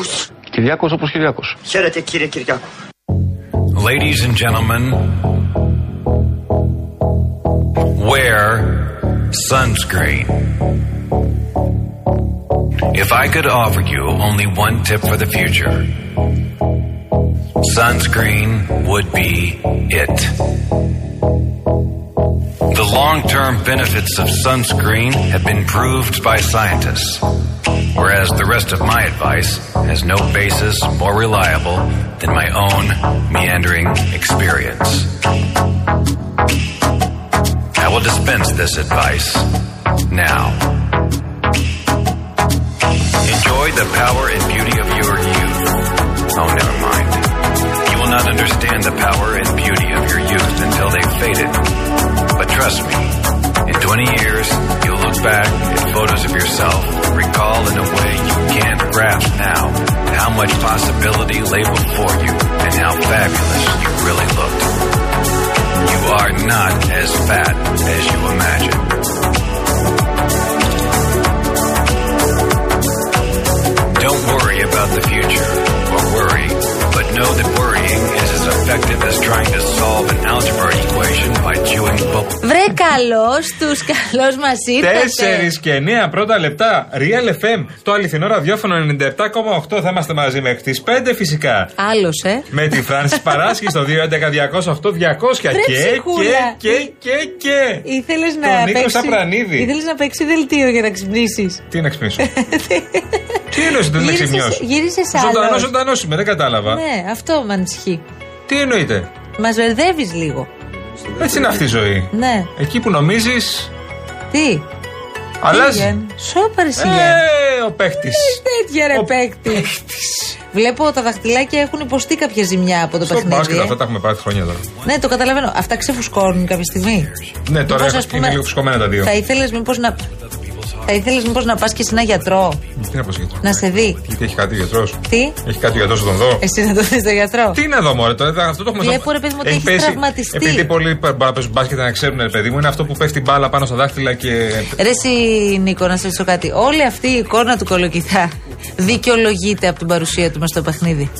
Κυριάκος. Κυριάκος όπως Κυριάκος. Χαίρετε κύριε Κυριάκο. Ladies and gentlemen, wear sunscreen. If I could offer you only one tip for the future, sunscreen would be it. The long term benefits of sunscreen have been proved by scientists, whereas the rest of my advice has no basis more reliable than my own meandering experience. I will dispense this advice now. Enjoy the power and beauty of your youth. Oh, never mind. You will not understand the power and beauty of your youth until they've faded. But trust me, in 20 years, you'll look back at photos of yourself and recall in a way you can't grasp now how much possibility lay before you and how fabulous you really looked. You are not as fat as you imagine. Don't worry about the future or worry, but know that worrying is as effective as trying to solve an algebra equation by chewing bubble. Βρε καλώ τους, καλώ μας ήρθατε. 4 και 9 πρώτα λεπτά. Real FM. Το αληθινό ραδιόφωνο 97,8 θα είμαστε μαζί μέχρι τις 5 φυσικά. Άλλος, ε. Με τη Φράνση Παράσχη στο 211-208-200 και, ψυχούλα. και, και, και, και. Ήθελες Τον να Νίκος παίξει. Σαπρανίδη. Ήθελες να παίξει δελτίο για να ξυπνήσεις. Τι να ξυπνήσω; Τι εννοείς ότι δεν θα ξυπνιώσω. Γύρισες Ζωντανό, άλλο. ζωντανό είμαι, δεν κατάλαβα. Ναι, αυτό με ανησυχεί. Τι εννοείται; Μας μπερδεύει λίγο. Έτσι είναι αυτή η ζωή. Ναι. Εκεί που νομίζεις, Τι; αλλάζεις. Σόπαρ εσύ. Ε, ο παίχτης. Τέτοια ρε παίκτη. Βλέπω τα δαχτυλάκια έχουν υποστεί κάποια ζημιά από το Στο παιχνίδι. μπάσκετ ε. αυτά τα έχουμε πάρει χρόνια τώρα. Ναι, το καταλαβαίνω. Αυτά ξεφουσκώνουν κάποια στιγμή. Ναι, τώρα Μήπως, έχω- ας πούμε, είναι λίγο φουσκωμένα τα δύο. Θα ήθελες μήπως να. Θα ήθελες μήπως να πας και σε ένα γιατρό; Τι να πω σχετικά. να σε δει. Γιατί έχει κάτι ο γιατρός; Τι, Έχει κάτι ο γιατρός να τον δω; εσύ να το δεις στο γιατρό; Τι να δω, Μωρέ, τώρα αυτό το έχουμε Βλέπω, στο- ρε παιδί μου, ότι Έχει έχεις πέσει- τραυματιστεί. Επειδή πολλοί πα- πα- παίζουν μπάσκετ να ξέρουν, ρε παιδί μου, είναι αυτό που πέφτει μπάλα πάνω στα δάχτυλα και. Ρε εσύ Νίκο, να σε ρωτήσω κάτι. Όλη αυτή η εικόνα του κολοκυθά δικαιολογείται από την παρουσία του μες στο παιχνίδι;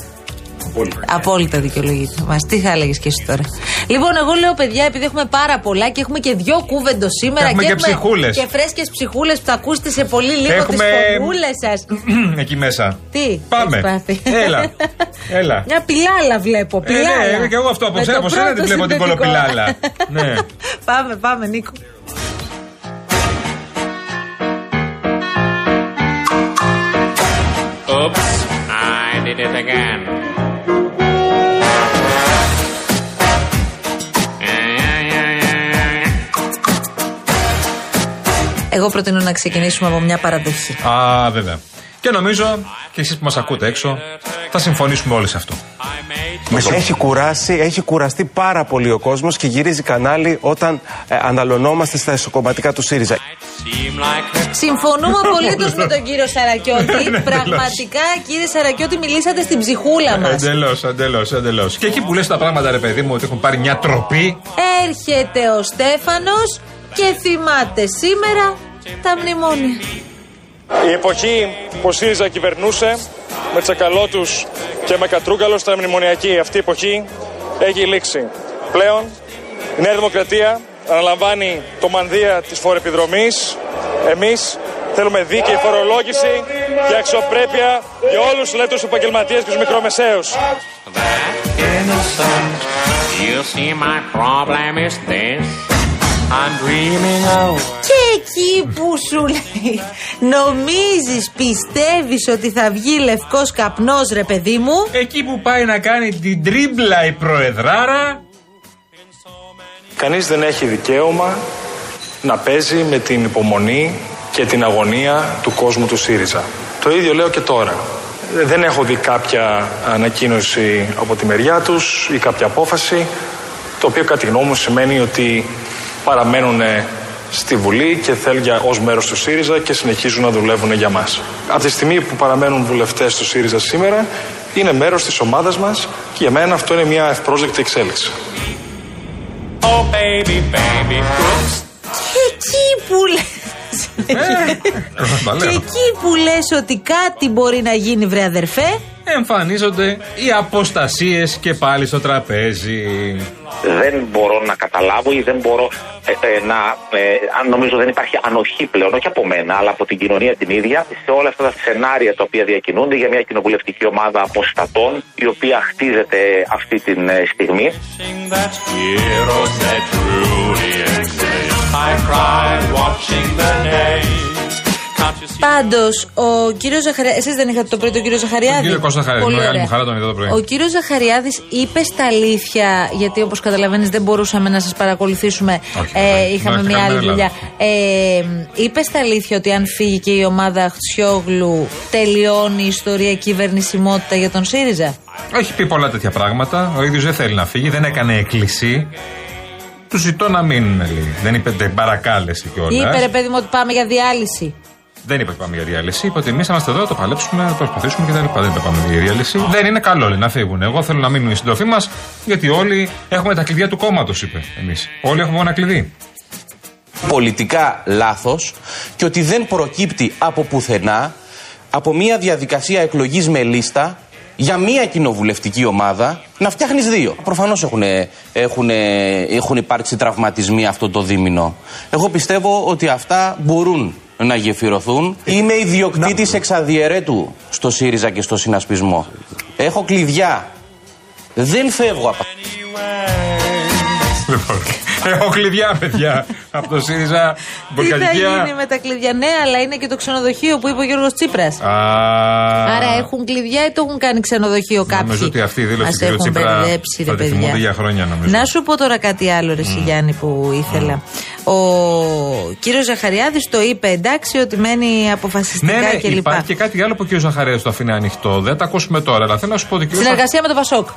Απόλυτα δικαιολογείται. Μας τι θα έλεγες και εσύ τώρα. Λοιπόν, εγώ λέω παιδιά, επειδή έχουμε πάρα πολλά και έχουμε και δυο κούβεντος σήμερα Έχουμε και ψυχούλες. Και φρέσκες ψυχούλες που θα ακούσετε σε πολύ λίγο Έχουμε- τι φωνούλε σας. Εκεί μέσα. Τι, Πάμε. έχεις πάθει. Έλα. Έλα. Μια πιλάλα βλέπω. Ε, ναι, Πιλάλα. και εγώ αυτό από Με σένα- το από σένα πρώτο την βλέπω την συνθετικό. κολοπιλάλα. Ναι. πάμε, πάμε, Νίκο. Oops, I did it again. Εγώ προτείνω να ξεκινήσουμε από μια παραδοχή. Α, βέβαια. Και νομίζω και εσείς που μας ακούτε έξω θα συμφωνήσουμε όλοι σε αυτό. Έχει κουράσει, έχει κουραστεί πάρα πολύ ο κόσμος και γυρίζει κανάλι όταν ε, αναλωνόμαστε στα εσωκομματικά του ΣΥΡΙΖΑ. Seem like a Συμφωνούμε απολύτως με τον κύριο Σαρακιώτη. Πραγματικά, κύριε Σαρακιώτη, μιλήσατε στην ψυχούλα μας. Εντελώς, εντελώς, εντελώς. Και εκεί που λες τα πράγματα, ρε παιδί μου, ότι έχουν πάρει μια τροπή. Έρχεται ο Στέφανος και θυμάται σήμερα τα μνημόνια. Η εποχή που ο ΣΥΡΙΖΑ κυβερνούσε με τσακαλώτους και με κατρούγκαλο στα μνημονιακή αυτή η εποχή έχει λήξει. Πλέον η Νέα Δημοκρατία αναλαμβάνει το μανδύα της φοροεπιδρομής. Εμείς θέλουμε δίκαιη φορολόγηση και αξιοπρέπεια για όλους τους ελεύθερους επαγγελματίες και τους μικρομεσαίους. that innocent. You see, my problem is this. I'm dreaming of. Και εκεί που σου λέει Νομίζεις, πιστεύεις ότι θα βγει λευκός καπνός ρε παιδί μου; Εκεί που πάει να κάνει την τρίμπλα η προεδράρα. Κανείς δεν έχει δικαίωμα να παίζει με την υπομονή και την αγωνία του κόσμου του ΣΥΡΙΖΑ. Το ίδιο λέω και τώρα. Δεν έχω δει κάποια ανακοίνωση από τη μεριά τους ή κάποια απόφαση, το οποίο κατά τη γνώμη μου σημαίνει ότι παραμένουν στη Βουλή και θέλουν για, ως μέρος του ΣΥΡΙΖΑ και συνεχίζουν να δουλεύουν για μας. Από τη στιγμή που παραμένουν βουλευτές του ΣΥΡΙΖΑ σήμερα, είναι μέρος της ομάδας μας και για μένα αυτό είναι μια ευπρόσδεκτη εξέλιξη. Oh, baby, baby. Oops. Και εκεί που λες τα και λέω. εκεί που λες ότι κάτι μπορεί να γίνει, βρε αδερφέ, Εμφανίζονται οι αποστασίες και πάλι στο τραπέζι. δεν μπορώ να καταλάβω ή δεν μπορώ ε, ε, να. Ε, αν νομίζω δεν υπάρχει ανοχή πλέον, όχι από μένα, αλλά από την κοινωνία την ίδια, σε όλα αυτά τα σενάρια τα οποία διακινούνται για μια κοινοβουλευτική ομάδα αποστατών, η οποία χτίζεται αυτή τη στιγμή. That heroes that truly exist. I cried watching the names. Can't you see? Πάντως, ο κύριος Ζαχαριάδη. Εσείς δεν είχατε το πρωί τον κύριο Ζαχαριάδη; Τον κύριο Κώστα Ζαχαριάδη, Πολύ μεγάλη ωραία. μου χαρά τον είδα το πρωί. Ο κύριος Ζαχαριάδης είπε στα αλήθεια, γιατί όπως καταλαβαίνεις δεν μπορούσαμε να σας παρακολουθήσουμε. Όχι, ε, δεν. είχαμε Δεν μια είχαμε άλλη Ελλάδα. δουλειά. Ε, είπε στα αλήθεια ότι αν φύγει και η ομάδα Χτσιόγλου, τελειώνει η ιστορία κυβερνησιμότητα για τον ΣΥΡΙΖΑ; Έχει πει πολλά τέτοια πράγματα. Ο ίδιος δεν θέλει να φύγει, δεν έκανε έκκληση. Του ζητώ να μείνουν λίγοι. Δεν είπε δεν παρακάλεσε κιόλας. Είπε ρε παιδί μου ότι πάμε για διάλυση. Δεν είπε ότι πάμε για διάλυση. Είπε ότι εμείς είμαστε εδώ, το παλέψουμε, το προσπαθήσουμε κτλ. Δεν είπε πάμε για διάλυση. Δεν είναι καλό λέει, να φύγουν. Εγώ θέλω να μείνουν οι συντροφοί μας, γιατί όλοι έχουμε τα κλειδιά του κόμματος, είπε εμείς. Όλοι έχουμε ένα κλειδί. πολιτικά λάθος και ότι δεν προκύπτει από πουθενά από μια διαδικασία εκλογής με λίστα για μια κοινοβουλευτική ομάδα να φτιάχνεις δύο. Προφανώς έχουν, έχουν, έχουν υπάρξει τραυματισμοί αυτό το δίμηνο. Εγώ πιστεύω ότι αυτά μπορούν να γεφυρωθούν. Είμαι ιδιοκτήτης εξαδιαιρέτου στο ΣΥΡΙΖΑ και στο συνασπισμό. Έχω κλειδιά. Δεν φεύγω από Λοιπόν, έχω κλειδιά, παιδιά. από το ΣΥΡΙΖΑ, Τι θα Μπουρκαδικία. γίνει με τα κλειδιά; Ναι, αλλά είναι και το ξενοδοχείο που είπε ο Γιώργος Τσίπρας. Α, Άρα έχουν κλειδιά ή το έχουν κάνει ξενοδοχείο κάποιοι; Νομίζω ότι αυτή η δήλωση Μας του κ. έχουν Τσίπρα μπερδέψει, θα ρε τη παιδιά. θυμούνται για χρόνια, νομίζω. Να σου πω τώρα κάτι άλλο, ρε mm. Γιάννη, που ήθελα. Ο κύριος Ζαχαριάδης το είπε εντάξει ότι μένει αποφασιστικά Ναι, ναι, κλπ. υπάρχει και κάτι άλλο που ο κ. Ζαχαρέα το αφήνει ανοιχτό. Δεν τα ακούσουμε τώρα, αλλά θέλω να σου πω ότι ο κ. Συνεργασία με το Πασόκ.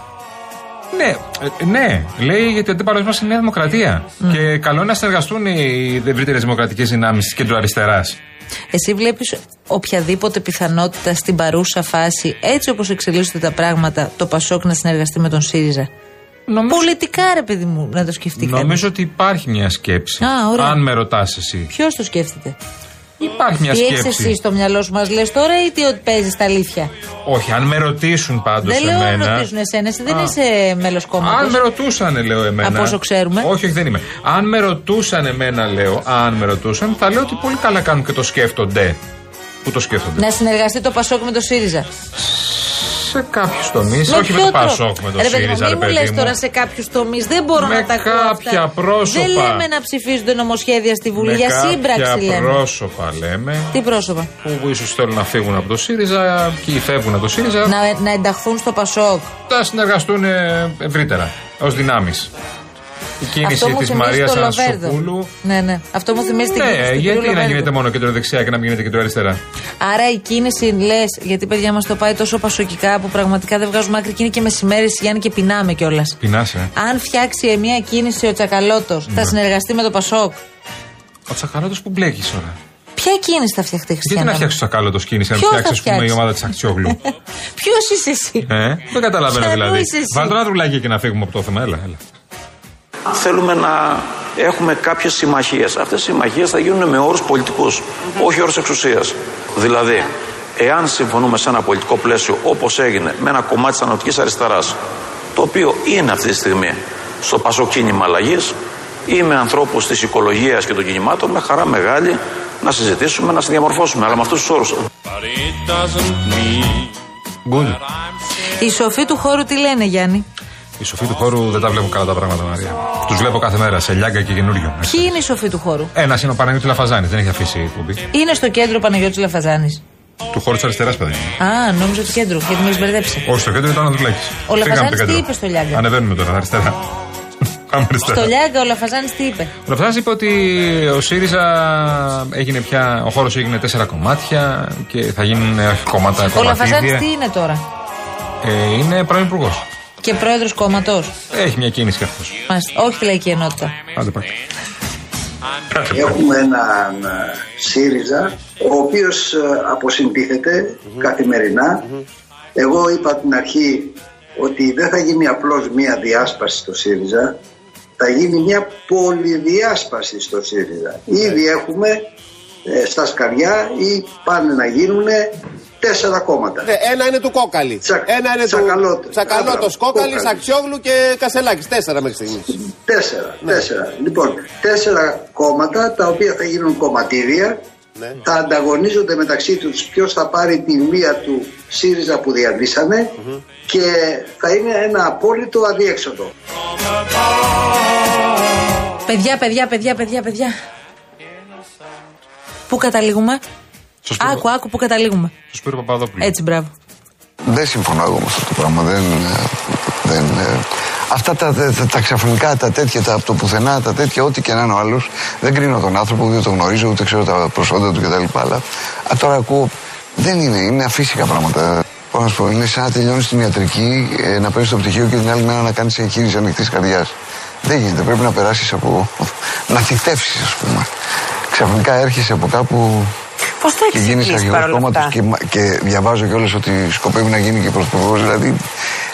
Ναι, ε, ναι, λέει γιατί ο αντίπαλος μας είναι η Νέα Δημοκρατία. Και καλό είναι να συνεργαστούν οι ευρύτερες δημοκρατικές δυνάμεις τη κεντροαριστεράς. Εσύ βλέπεις οποιαδήποτε πιθανότητα στην παρούσα φάση, έτσι όπως εξελίσσονται τα πράγματα, το Πασόκ να συνεργαστεί με τον ΣΥΡΙΖΑ; Νομίζω, Πολιτικά, ρε παιδί μου, να το σκεφτεί νομίζω ότι υπάρχει μια σκέψη. Α, ωραία. Αν με ρωτάς εσύ. Ποιος το σκέφτεται; Υπάρχει μια Τι έχει σκέψη. εσύ στο μυαλό σου, μας λες τώρα ή τι ότι παίζεις τα αλήθεια; Όχι, αν με ρωτήσουν πάντως Δεν λέω να εμένα. ρωτήσουν εσένα, εσύ δεν Α. είσαι μέλος κόμματος. Αν με ρωτούσαν, λέω εμένα. Από όσο ξέρουμε. Όχι, όχι, δεν είμαι. Αν με ρωτούσαν εμένα, λέω, αν με ρωτούσαν, θα λέω ότι πολύ καλά κάνουν και το σκέφτονται. Πού το σκέφτονται; Να συνεργαστεί το Πασόκ με το ΣΥΡΙΖΑ. Σε κάποιους τομείς, Με όχι με ποιο το τρόπο; Πασόκ, με το Ρε παιδί μου, ΣΥΡΙΖΑ, ρε Μην μου λες παιδί μου. τώρα σε κάποιους τομείς. Δεν μπορώ Με να τα ακούω. κάποια αυτά. πρόσωπα. Δεν λέμε να ψηφίζονται νομοσχέδια στη Βουλή. Με Για κάποια σύμπραξη λέμε. πρόσωπα λέμε. Τι πρόσωπα; Που ίσως θέλουν να φύγουν από το ΣΥΡΙΖΑ και φεύγουν από το ΣΥΡΙΖΑ. Να, να ενταχθούν στο Πασόκ. Θα συνεργαστούν ε, ευρύτερα ως δυνάμεις. Η Αυτό κίνηση μου της θυμίζει Μαρίας το Λοβέρδο. Ανασοπούλου. Ναι, ναι. Αυτό μου θυμίζει την κίνηση Ναι, του κυρίου γιατί να Λοβέρδου. γίνεται μόνο κεντροδεξιά και να μην γίνεται κεντροαριστερά. Άρα η κίνηση, λες, γιατί παιδιά μας το πάει τόσο πασοκικά που πραγματικά δεν βγάζουμε άκρη και είναι και μεσημέρις, Γιάννη, και πεινάμε κιόλας. Πεινάσαι. Αν φτιάξει μια κίνηση ο Τσακαλώτος, Ναι. θα συνεργαστεί με το Πασόκ. Ο Τσακαλώτος που μπλέκεις τώρα; Ποια κίνηση θα φτιαχτεί, Γιατί Χριστιανά. να φτιάξεις το Τσακαλώτος κίνηση, να Ποιος θα φτιάξεις, ας πούμε, η φτιάξει; ομάδα της Αξιόγλου; Ποιος είσαι εσύ; ε, δεν καταλαβαίνω Ποιανού δηλαδή. είσαι εσύ; Βάλτε ένα δουλάκι και να φύγουμε από το θέμα. Έλα, έλα. Θέλουμε να έχουμε κάποιες συμμαχίες. Αυτές οι συμμαχίες θα γίνουν με όρους πολιτικούς, όχι όρους εξουσίας. Δηλαδή, εάν συμφωνούμε σε ένα πολιτικό πλαίσιο όπως έγινε με ένα κομμάτι της ανωτικής αριστεράς, το οποίο είναι αυτή τη στιγμή στο πασό κίνημα αλλαγής ή με ανθρώπους της οικολογίας και των κινημάτων, με χαρά μεγάλη να συζητήσουμε, να συνδιαμορφώσουμε, αλλά με αυτούς τους όρους. But it doesn't mean Good. Οι σοφοί του χώρου τι λένε, Γιάννη; Οι σοφοί του χώρου δεν τα βλέπουν καλά τα πράγματα, Μαρία. Τους βλέπω κάθε μέρα σε λιάγκα και καινούριο. Ποιοι είναι οι σοφοί του χώρου; Ένας είναι ο Παναγιώτης Λαφαζάνης, δεν έχει αφήσει η εκπομπή. Είναι στο κέντρο Παναγιώτης Λαφαζάνης. Του χώρου της αριστεράς, παιδιά. Α, νόμιζα του κέντρου, γιατί με έχει μπερδέψει. Όχι, στο κέντρο ήταν ο Ανατολάκη. Ο Λαφαζάνης τι είπε στο Λιάγκα; Ανεβαίνουμε τώρα, αριστερά. Πάμε αριστερά. Στο Λιάγκα ο Λαφαζάνης τι είπε; Ο Λαφαζάνης είπε ότι ο ΣΥΡΙΖΑ έγινε πια. Ο χώρος έγινε τέσσερα κομμάτια και θα γίνουν ε, κόμματα Ο Λαφαζάνης κομματίδια. τι είναι τώρα; Ε, είναι πρώην υπουργός. Και πρόεδρος κόμματος. Έχει μια κίνηση κι αυτός. Όχι τη λαϊκή ενότητα. Άντε πάει. Έχουμε έναν ε, ΣΥΡΙΖΑ ο οποίος ε, αποσυντίθεται καθημερινά. Εγώ είπα από την αρχή ότι δεν θα γίνει απλώς μία διάσπαση στο ΣΥΡΙΖΑ, θα γίνει μια πολυδιάσπαση στο ΣΥΡΙΖΑ. Ήδη έχουμε ε, στα σκαριά ή πάνε να γίνουν τέσσερα κόμματα. Ναι, ένα είναι του Κόκαλη. Τσα- ένα είναι Τσακαλώτος. του Τσακαλώτος, Μπράβο, Κόκαλης, Κόκαλης. Αξιόγλου και Κασελάκης. Τέσσερα μέχρι στιγμής. Τέσσερα, Ναι. τέσσερα. Λοιπόν, τέσσερα κόμματα τα οποία θα γίνουν κομματήρια. Ναι. Θα ανταγωνίζονται μεταξύ τους ποιος θα πάρει τη μία του ΣΥΡΙΖΑ που διαλύσανε και θα είναι ένα απόλυτο αδιέξοδο. Παιδιά, παιδιά, παιδιά, παιδιά, παιδιά. Πού καταλήγουμε; Στο Σπύρο- Άκου, άκου, πού καταλήγουμε. Στο Σπύρο Παπαδόπουλος. Έτσι, μπράβο. Δεν συμφωνώ εγώ με αυτό το πράγμα. Δεν, ε, δεν, ε, αυτά τα, τα, τα ξαφνικά, τα τέτοια, τα από το πουθενά, τα τέτοια, ό,τι και να είναι ο άλλος. Δεν κρίνω τον άνθρωπο, ούτε τον γνωρίζω, ούτε ξέρω τα προσόντα του κτλ. Αλλά α, τώρα ακούω. Δεν είναι, είναι αφύσικα πράγματα. Πώς να σου πω, είναι σαν να τελειώνεις την ιατρική, ε, να παίρνεις το πτυχίο και την άλλη μέρα να κάνεις εγχείρηση ανοιχτής καρδιάς. Δεν γίνεται. Πρέπει να περάσεις από. να θητεύσεις, ας πούμε. Ξαφνικά έρχεσαι από κάπου Πώς το και γίνει εξηγείς αρχηγό παρόλα κόμματο αυτά; και, μα- και διαβάζω κιόλας ότι σκοπεύει να γίνει και πρωθυπουργός. Δηλαδή,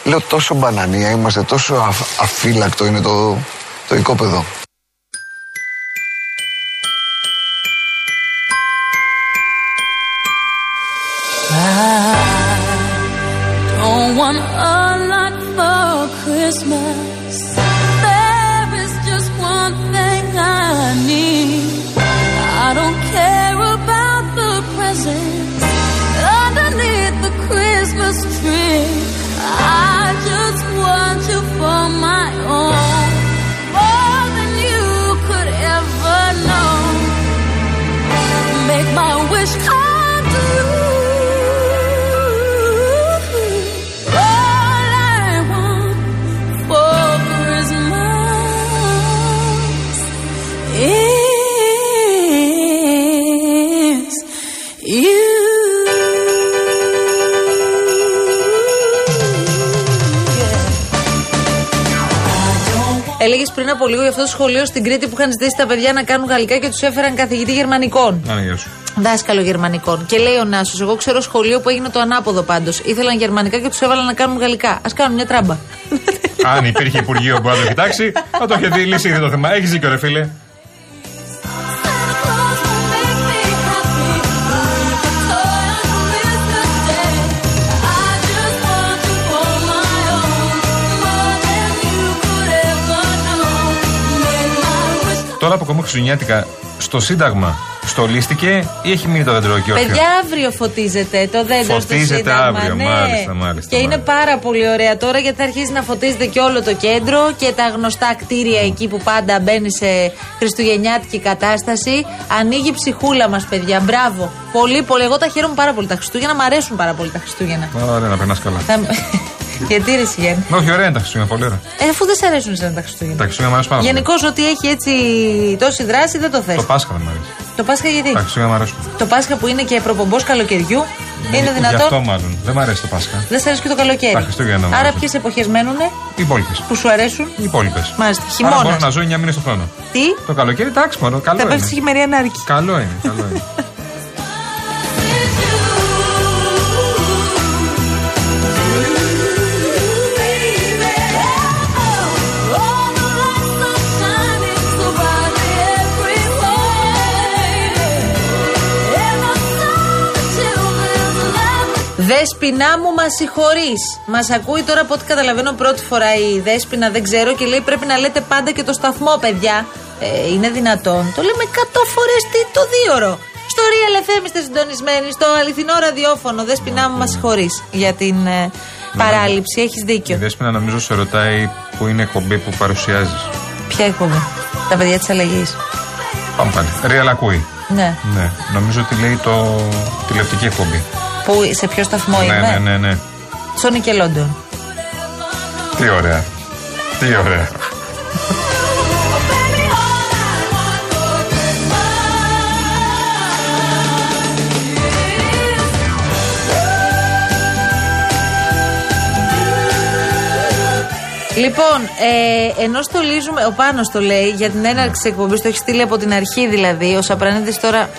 λέω τόσο μπανανία είμαστε, τόσο αφ, αφύλακτο είναι το, το οικόπεδο. Έλεγες πριν από λίγο για αυτό το σχολείο στην Κρήτη που είχαν ζητήσει τα παιδιά να κάνουν γαλλικά και τους έφεραν καθηγητή γερμανικών. Να είναι γεια σου. Δάσκαλο γερμανικών. Και λέει ο Νάσος, εγώ ξέρω σχολείο που έγινε το ανάποδο πάντως. Ήθελαν γερμανικά και τους έβαλαν να κάνουν γαλλικά. Α κάνουν μια τράμπα. Αν υπήρχε Υπουργείο που να το κοιτάξει, θα το είχε δει λύσει ήδη το θέμα. Έχεις δίκιο, ρε φίλε. Τώρα που ακόμα Χριστουγεννιάτικα, στο Σύνταγμα στολίστηκε ή έχει μείνει το δέντρο εκεί όρθιο. Παιδιά, αύριο φωτίζεται το δέντρο στο Φωτίζεται Σύνταγμα. αύριο, ναι. μάλιστα, μάλιστα, Και είναι μάλιστα. πάρα πολύ ωραία τώρα γιατί θα αρχίσει να φωτίζεται και όλο το κέντρο και τα γνωστά κτίρια εκεί που πάντα μπαίνει σε χριστουγεννιάτικη κατάσταση. Ανοίγει η ψυχούλα μας, παιδιά. Μπράβο. Πολύ, πολύ. Εγώ τα χαίρομαι πάρα πολύ τα Χριστούγεννα. Μ' αρέσουν πάρα πολύ τα Χριστούγεννα. Ωραία, να περνάς καλά. Θα- Γιατί ρε Σιγέννη. Όχι, ωραία είναι τα Χριστούγεννα, πολύ ωραία. Ε, αφού δεν σε αρέσουν εσένα τα Χριστούγεννα. Τα Χριστούγεννα μου αρέσουν πάρα πολύ. Γενικώ ότι έχει έτσι τόση δράση δεν το θες. Το Πάσχα δεν μου αρέσει. Το Πάσχα γιατί; Τα Χριστούγεννα μου αρέσουν. Το Πάσχα που είναι και προπομπός καλοκαιριού είναι Γι' αυτό δυνατόν. μάλλον. Δεν μου αρέσει το Πάσχα. Δεν σε αρέσει και το καλοκαίρι; Τα Χριστούγεννα μου Άρα αρέσουν. ποιες εποχές μένουνε Οι υπόλοιπες. που σου αρέσουν; Οι υπόλοιπες. Μάλιστα. Άρα μπορώ Χειμώνα. να ζω 9 μήνες το χρόνο. Τι; Το καλοκαίρι, εντάξει, μόνο. Καλό Θα είναι. πέφτεις χειμερία νάρκη. Καλό είναι, καλό είναι. Δέσποινα μου, μα συγχωρείς. Μας ακούει τώρα από ό,τι καταλαβαίνω πρώτη φορά η Δέσποινα, δεν ξέρω και λέει πρέπει να λέτε πάντα και το σταθμό, παιδιά. Ε, είναι δυνατόν. Το λέμε 100 φορές το δίωρο. Στο Real FM είστε συντονισμένοι, στο αληθινό ραδιόφωνο. Δέσποινα μου, μας συγχωρείς για την ε, παράληψη. Έχεις Η δίκιο. Δέσποινα νομίζω σε ρωτάει που είναι η εκπομπή που παρουσιάζεις. Ποια εκπομπή; Τα παιδιά της αλλαγής. Πάμε πάλι. Real ακούει. Ναι. Ναι, νομίζω ότι λέει το τηλεοπτική εκπομπή. Που, σε ποιο σταθμό ναι, είμαι; ναι, ναι, ναι. Στο Nickelodeon. Τι ωραία. Τι ωραία. Λοιπόν, ε, ενώ στολίζουμε, ο Πάνος το λέει για την έναρξη τη εκπομπής, το έχει στείλει από την αρχή δηλαδή. Ο Σαπρανίδης τώρα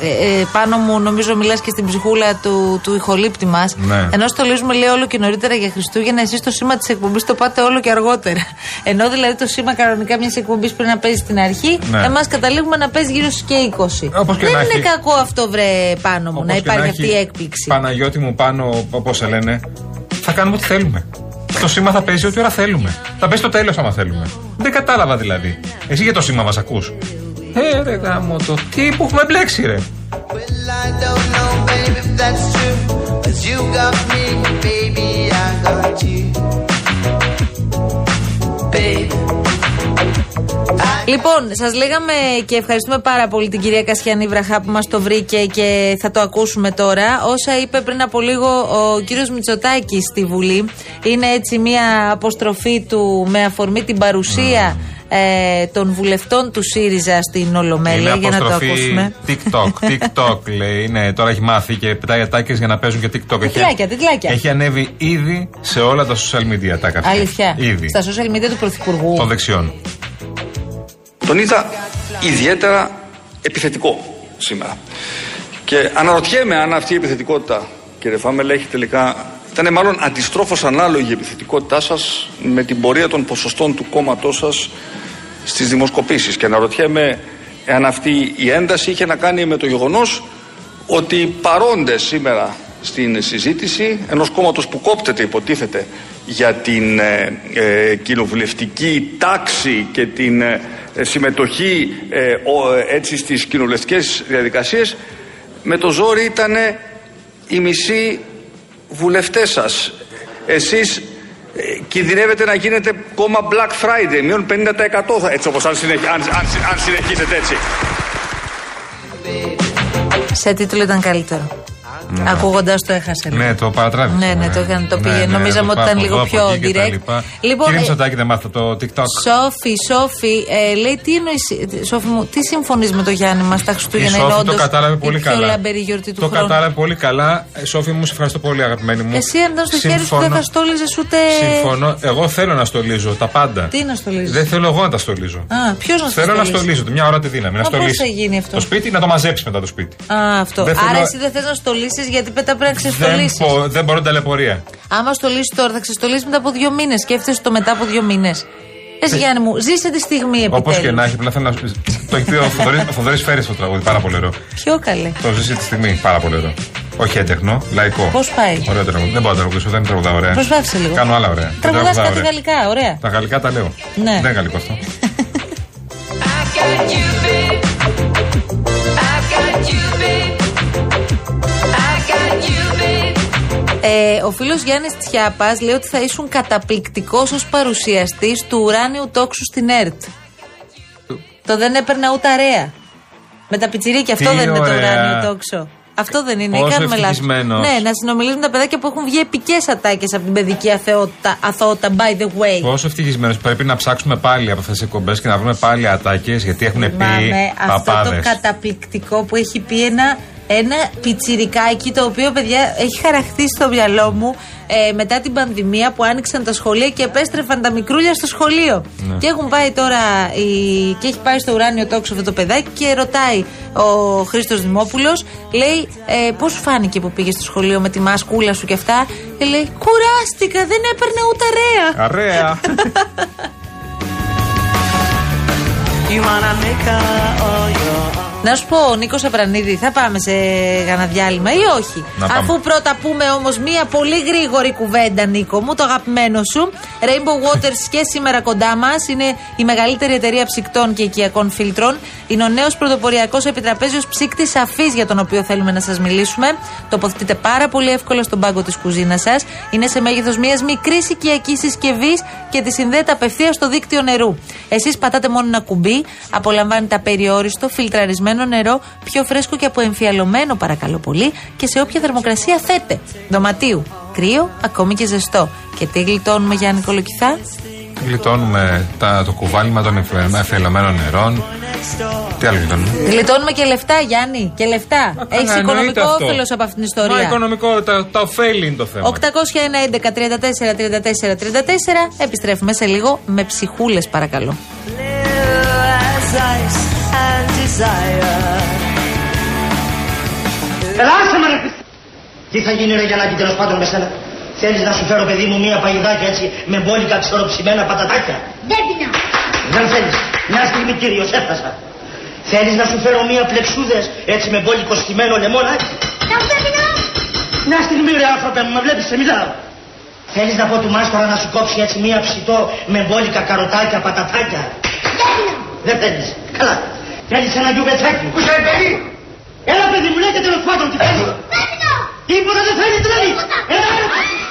ε, ε, πάνω μου νομίζω μιλάς και στην ψυχούλα του, του ηχολήπτη μας. Ναι. Ενώ στολίζουμε λέει όλο και νωρίτερα για Χριστούγεννα, εσείς το σήμα της εκπομπής το πάτε όλο και αργότερα. Ενώ δηλαδή το σήμα κανονικά μιας εκπομπής πρέπει να παίζει στην αρχή, Ναι. εμάς καταλήγουμε να παίζει γύρω στις και 20. Όπως και Δεν να είναι έχει. κακό αυτό, βρε πάνω μου, Όπως να και υπάρχει αυτή έχει, η έκπληξη. Παναγιώτη μου πάνω, όπως σε λένε, θα κάνουμε ό,τι θέλουμε. Το σήμα θα παίζει ό,τι ώρα θέλουμε. Θα παίζει το τέλος άμα θέλουμε. Δεν κατάλαβα δηλαδή. Εσύ για το σήμα μας ακούς. Ε, ρε γάμο το. Τι που έχουμε μπλέξει, ρε. Λοιπόν, σας λέγαμε και ευχαριστούμε πάρα πολύ την κυρία Κασιανή Βραχά που μας το βρήκε και θα το ακούσουμε τώρα. Όσα είπε πριν από λίγο ο κύριος Μητσοτάκης στη Βουλή. Είναι έτσι μια αποστροφή του με αφορμή την παρουσία ε, των βουλευτών του ΣΥΡΙΖΑ στην Ολομέλεια. Είναι Για να το αποστροφή ακούσουμε. TikTok. TikTok λέει. Ναι, τώρα έχει μάθει και πετάει ατάκες για να παίζουν και TikTok. Έχει- Τιτλάκια, τιτλάκια. Έχει ανέβει ήδη σε όλα τα social media τα κάποια. Αλήθεια. Ήδη. Στα social media του Πρωθυπουργού. Των δεξιών. Τον είδα ιδιαίτερα επιθετικό σήμερα. Και αναρωτιέμαι αν αυτή η επιθετικότητα, κύριε Φάμελ, έχει τελικά. Ήταν μάλλον αντιστρόφως ανάλογη η επιθετικότητά σας με την πορεία των ποσοστών του κόμματός σας στις δημοσκοπήσεις. Και αναρωτιέμαι αν αυτή η ένταση είχε να κάνει με το γεγονός ότι παρόντες σήμερα στην συζήτηση ενός κόμματος που κόπτεται υποτίθεται για την ε, ε, κοινοβουλευτική τάξη και την ε, συμμετοχή ε, ο, ε, έτσι στις κοινοβουλευτικές διαδικασίες με το ζόρι ήταν οι μισοί βουλευτές σας. Εσείς ε, κινδυνεύετε να γίνετε κόμμα Black Friday, μείον 50% θα- έτσι όπως αν, συνεχ- αν, αν, αν συνεχίσετε έτσι. Σε τίτλο ήταν καλύτερο. Ακούγοντας το έχασε. λίγο. Ναι, το παρατράβηξε. Ναι, ναι, το έκανε, το πήγε. Νομίζαμε ότι ήταν λίγο πιο direct. Λοιπόν, Κύριε ε, Μητσοτάκη, δεν μάθατε το TikTok. Σόφι, Σόφι, ε, λέει τι εννοείς, Σόφι μου, τι συμφωνείς με το Γιάννη μας τα Η Χριστούγεννα είναι Σόφη το όντως κατάλαβε πολύ η πιο καλά. λαμπερή γιορτή του Το χρόνου. κατάλαβε πολύ καλά. Ε, Σόφη μου, σε ευχαριστώ πολύ, αγαπημένη μου. Εσύ αν ήταν στο χέρι σου Συμφωνώ. δεν θα στόλιζες ούτε. Συμφωνώ. Εγώ θέλω να στολίζω τα πάντα. Τι να στολίζεις; Δεν θέλω εγώ να τα στολίζω. Α, ποιος να Θέλω να στολίζει; στολίζω. Μια ώρα τη δύναμη. Να Μα πώς στολίσει. θα γίνει αυτό; Το σπίτι να το μαζέψει μετά το σπίτι. Α, αυτό. Δεν Άρα θέλω- εσύ δεν θες να στολίσεις γιατί πέτα πρέπει να Δεν, ξεστολίσεις. πο- δεν μπορώ ταλαιπωρία. Άμα στολίσεις τώρα, θα ξεστολίσει μετά από δύο μήνες. Σκέφτεσαι το μετά από δύο μήνες. Εσύ Γιάννη μου, ζήσε τη στιγμή επιτέλους. Όπως και να έχει, απλά θέλω να. Το έχει πει ο Θοδωρής- ο Θοδωρής Φέρη το τραγούδι. Πάρα πολύ ωραίο. Πιο καλέ. Το ζήσει τη στιγμή. Πάρα πολύ ωραίο. Όχι έντεχνο, λαϊκό. Πώς πάει; Ωραίο τραγούδι. Δεν μπορώ να τραγουδήσω, δεν τραγουδάω ωραία. Προσπάθησε λίγο. Κάνω άλλα ωραία. Δεν Τραγουδάς τραγουδάω κάτι ωραία. γαλλικά, ωραία. Τα γαλλικά τα λέω. Ναι. Δεν είναι γαλλικό αυτό. Ε, ο φίλος Γιάννης Τσιάπας λέει ότι θα ήσουν καταπληκτικός ως παρουσιαστής του ουράνιου τόξου στην ΕΡΤ. Το δεν έπαιρνα ούτε αρέα. Με τα πιτσιρίκια, αυτό Τι δεν είναι το ωραία. ουράνιο τόξο. Αυτό δεν είναι. Πόσο Κάνουμε λάθος. ευτυχισμένος. Ναι, να συνομιλήσουμε τα παιδάκια που έχουν βγει επικές ατάκες από την παιδική αθεότητα, αθωότητα, by the way. Πόσο ευτυχισμένος πρέπει να ψάξουμε πάλι από αυτές τις εκπομπές και να βρούμε πάλι ατάκες γιατί έχουν πει Θυμάμαι αυτό το παπάδες. καταπληκτικό που έχει πει ένα, ένα πιτσιρικάκι το οποίο παιδιά έχει χαραχτήσει στο μυαλό μου ε, μετά την πανδημία που άνοιξαν τα σχολεία και επέστρεφαν τα μικρούλια στο σχολείο. Ναι. Και έχουν πάει τώρα η, και έχει πάει στο ουράνιο τόξο αυτό το παιδάκι και ρωτάει ο Χρήστος Δημόπουλος, λέει ε, πώς σου φάνηκε που πήγες στο σχολείο με τη μάσκούλα σου και αυτά; Και λέει Κουράστηκα, δεν έπαιρνε ούτε αρέα. Αρέα. Να σου πω, Νίκος Απρανίδη, θα πάμε σε κανένα διάλειμμα ή όχι; Να πάμε. Αφού πρώτα πούμε όμως μία πολύ γρήγορη κουβέντα, Νίκο μου, το αγαπημένο σου. Rainbow Waters και σήμερα κοντά μας είναι η μεγαλύτερη εταιρεία ψυκτών και οικιακών φίλτρων. Είναι ο νέος πρωτοποριακός επιτραπέζιος ψύκτης αφής για τον οποίο θέλουμε να σας μιλήσουμε. Τοποθετείτε πάρα πολύ εύκολα στον πάγκο της κουζίνας σας. Είναι σε μέγεθος μιας μικρής οικιακής συσκευής και τη συνδέεται απευθείας στο δίκτυο νερού. Εσείς πατάτε μόνο ένα κουμπί, απολαμβάνετε απεριόριστο, φιλτραρισμένο νερό, πιο φρέσκο και αποεμφιαλωμένο παρακαλώ πολύ και σε όποια θερμοκρασία θέτε. Δωματίου, κρύο, ακόμη και ζεστό. Και τι γλιτώνουμε Γιάννη Κολοκυθά; Γλιτώνουμε τα, το κουβάλιμα των εφε- εφελωμένων νερών. Τι άλλο γλιτώνουμε; Γλιτώνουμε και λεφτά, Γιάννη, και λεφτά. Έχεις εννοείται οικονομικό αυτό. όφελος από αυτήν την Μα ιστορία. οικονομικό, τα, τα ωφέλη είναι το θέμα. 801 11 34 34 34 Επιστρέφουμε σε λίγο με ψυχούλες παρακαλώ. Έλα, άσε με ρε. Τι θα γίνει ρε Γιαννάκη τέλος πάντων με σένα; Θέλεις να σου φέρω παιδί μου μία παγιδάκια έτσι με μπόλικα ξεροψημένα πατατάκια; Δεν πεινά. Δεν θέλεις. Μια στιγμή κύριος έφτασα. Θέλεις να σου φέρω μία πλεξούδες έτσι με μπόλικο στημένο λεμόνάκι. Να δεν πεινά. Μια στιγμή ρε άνθρωπε μου με βλέπεις σε μιλάω. Θέλεις να πω του μάστορα να σου κόψει έτσι μία ψητό με μπόλικα καροτάκια πατατάκια; Δεν πεινά. Δεν θέλεις. Καλά. Θέλεις ένα γιουβετσάκι. Πού σε παιδί; Era per di que te lo não te pego? Era!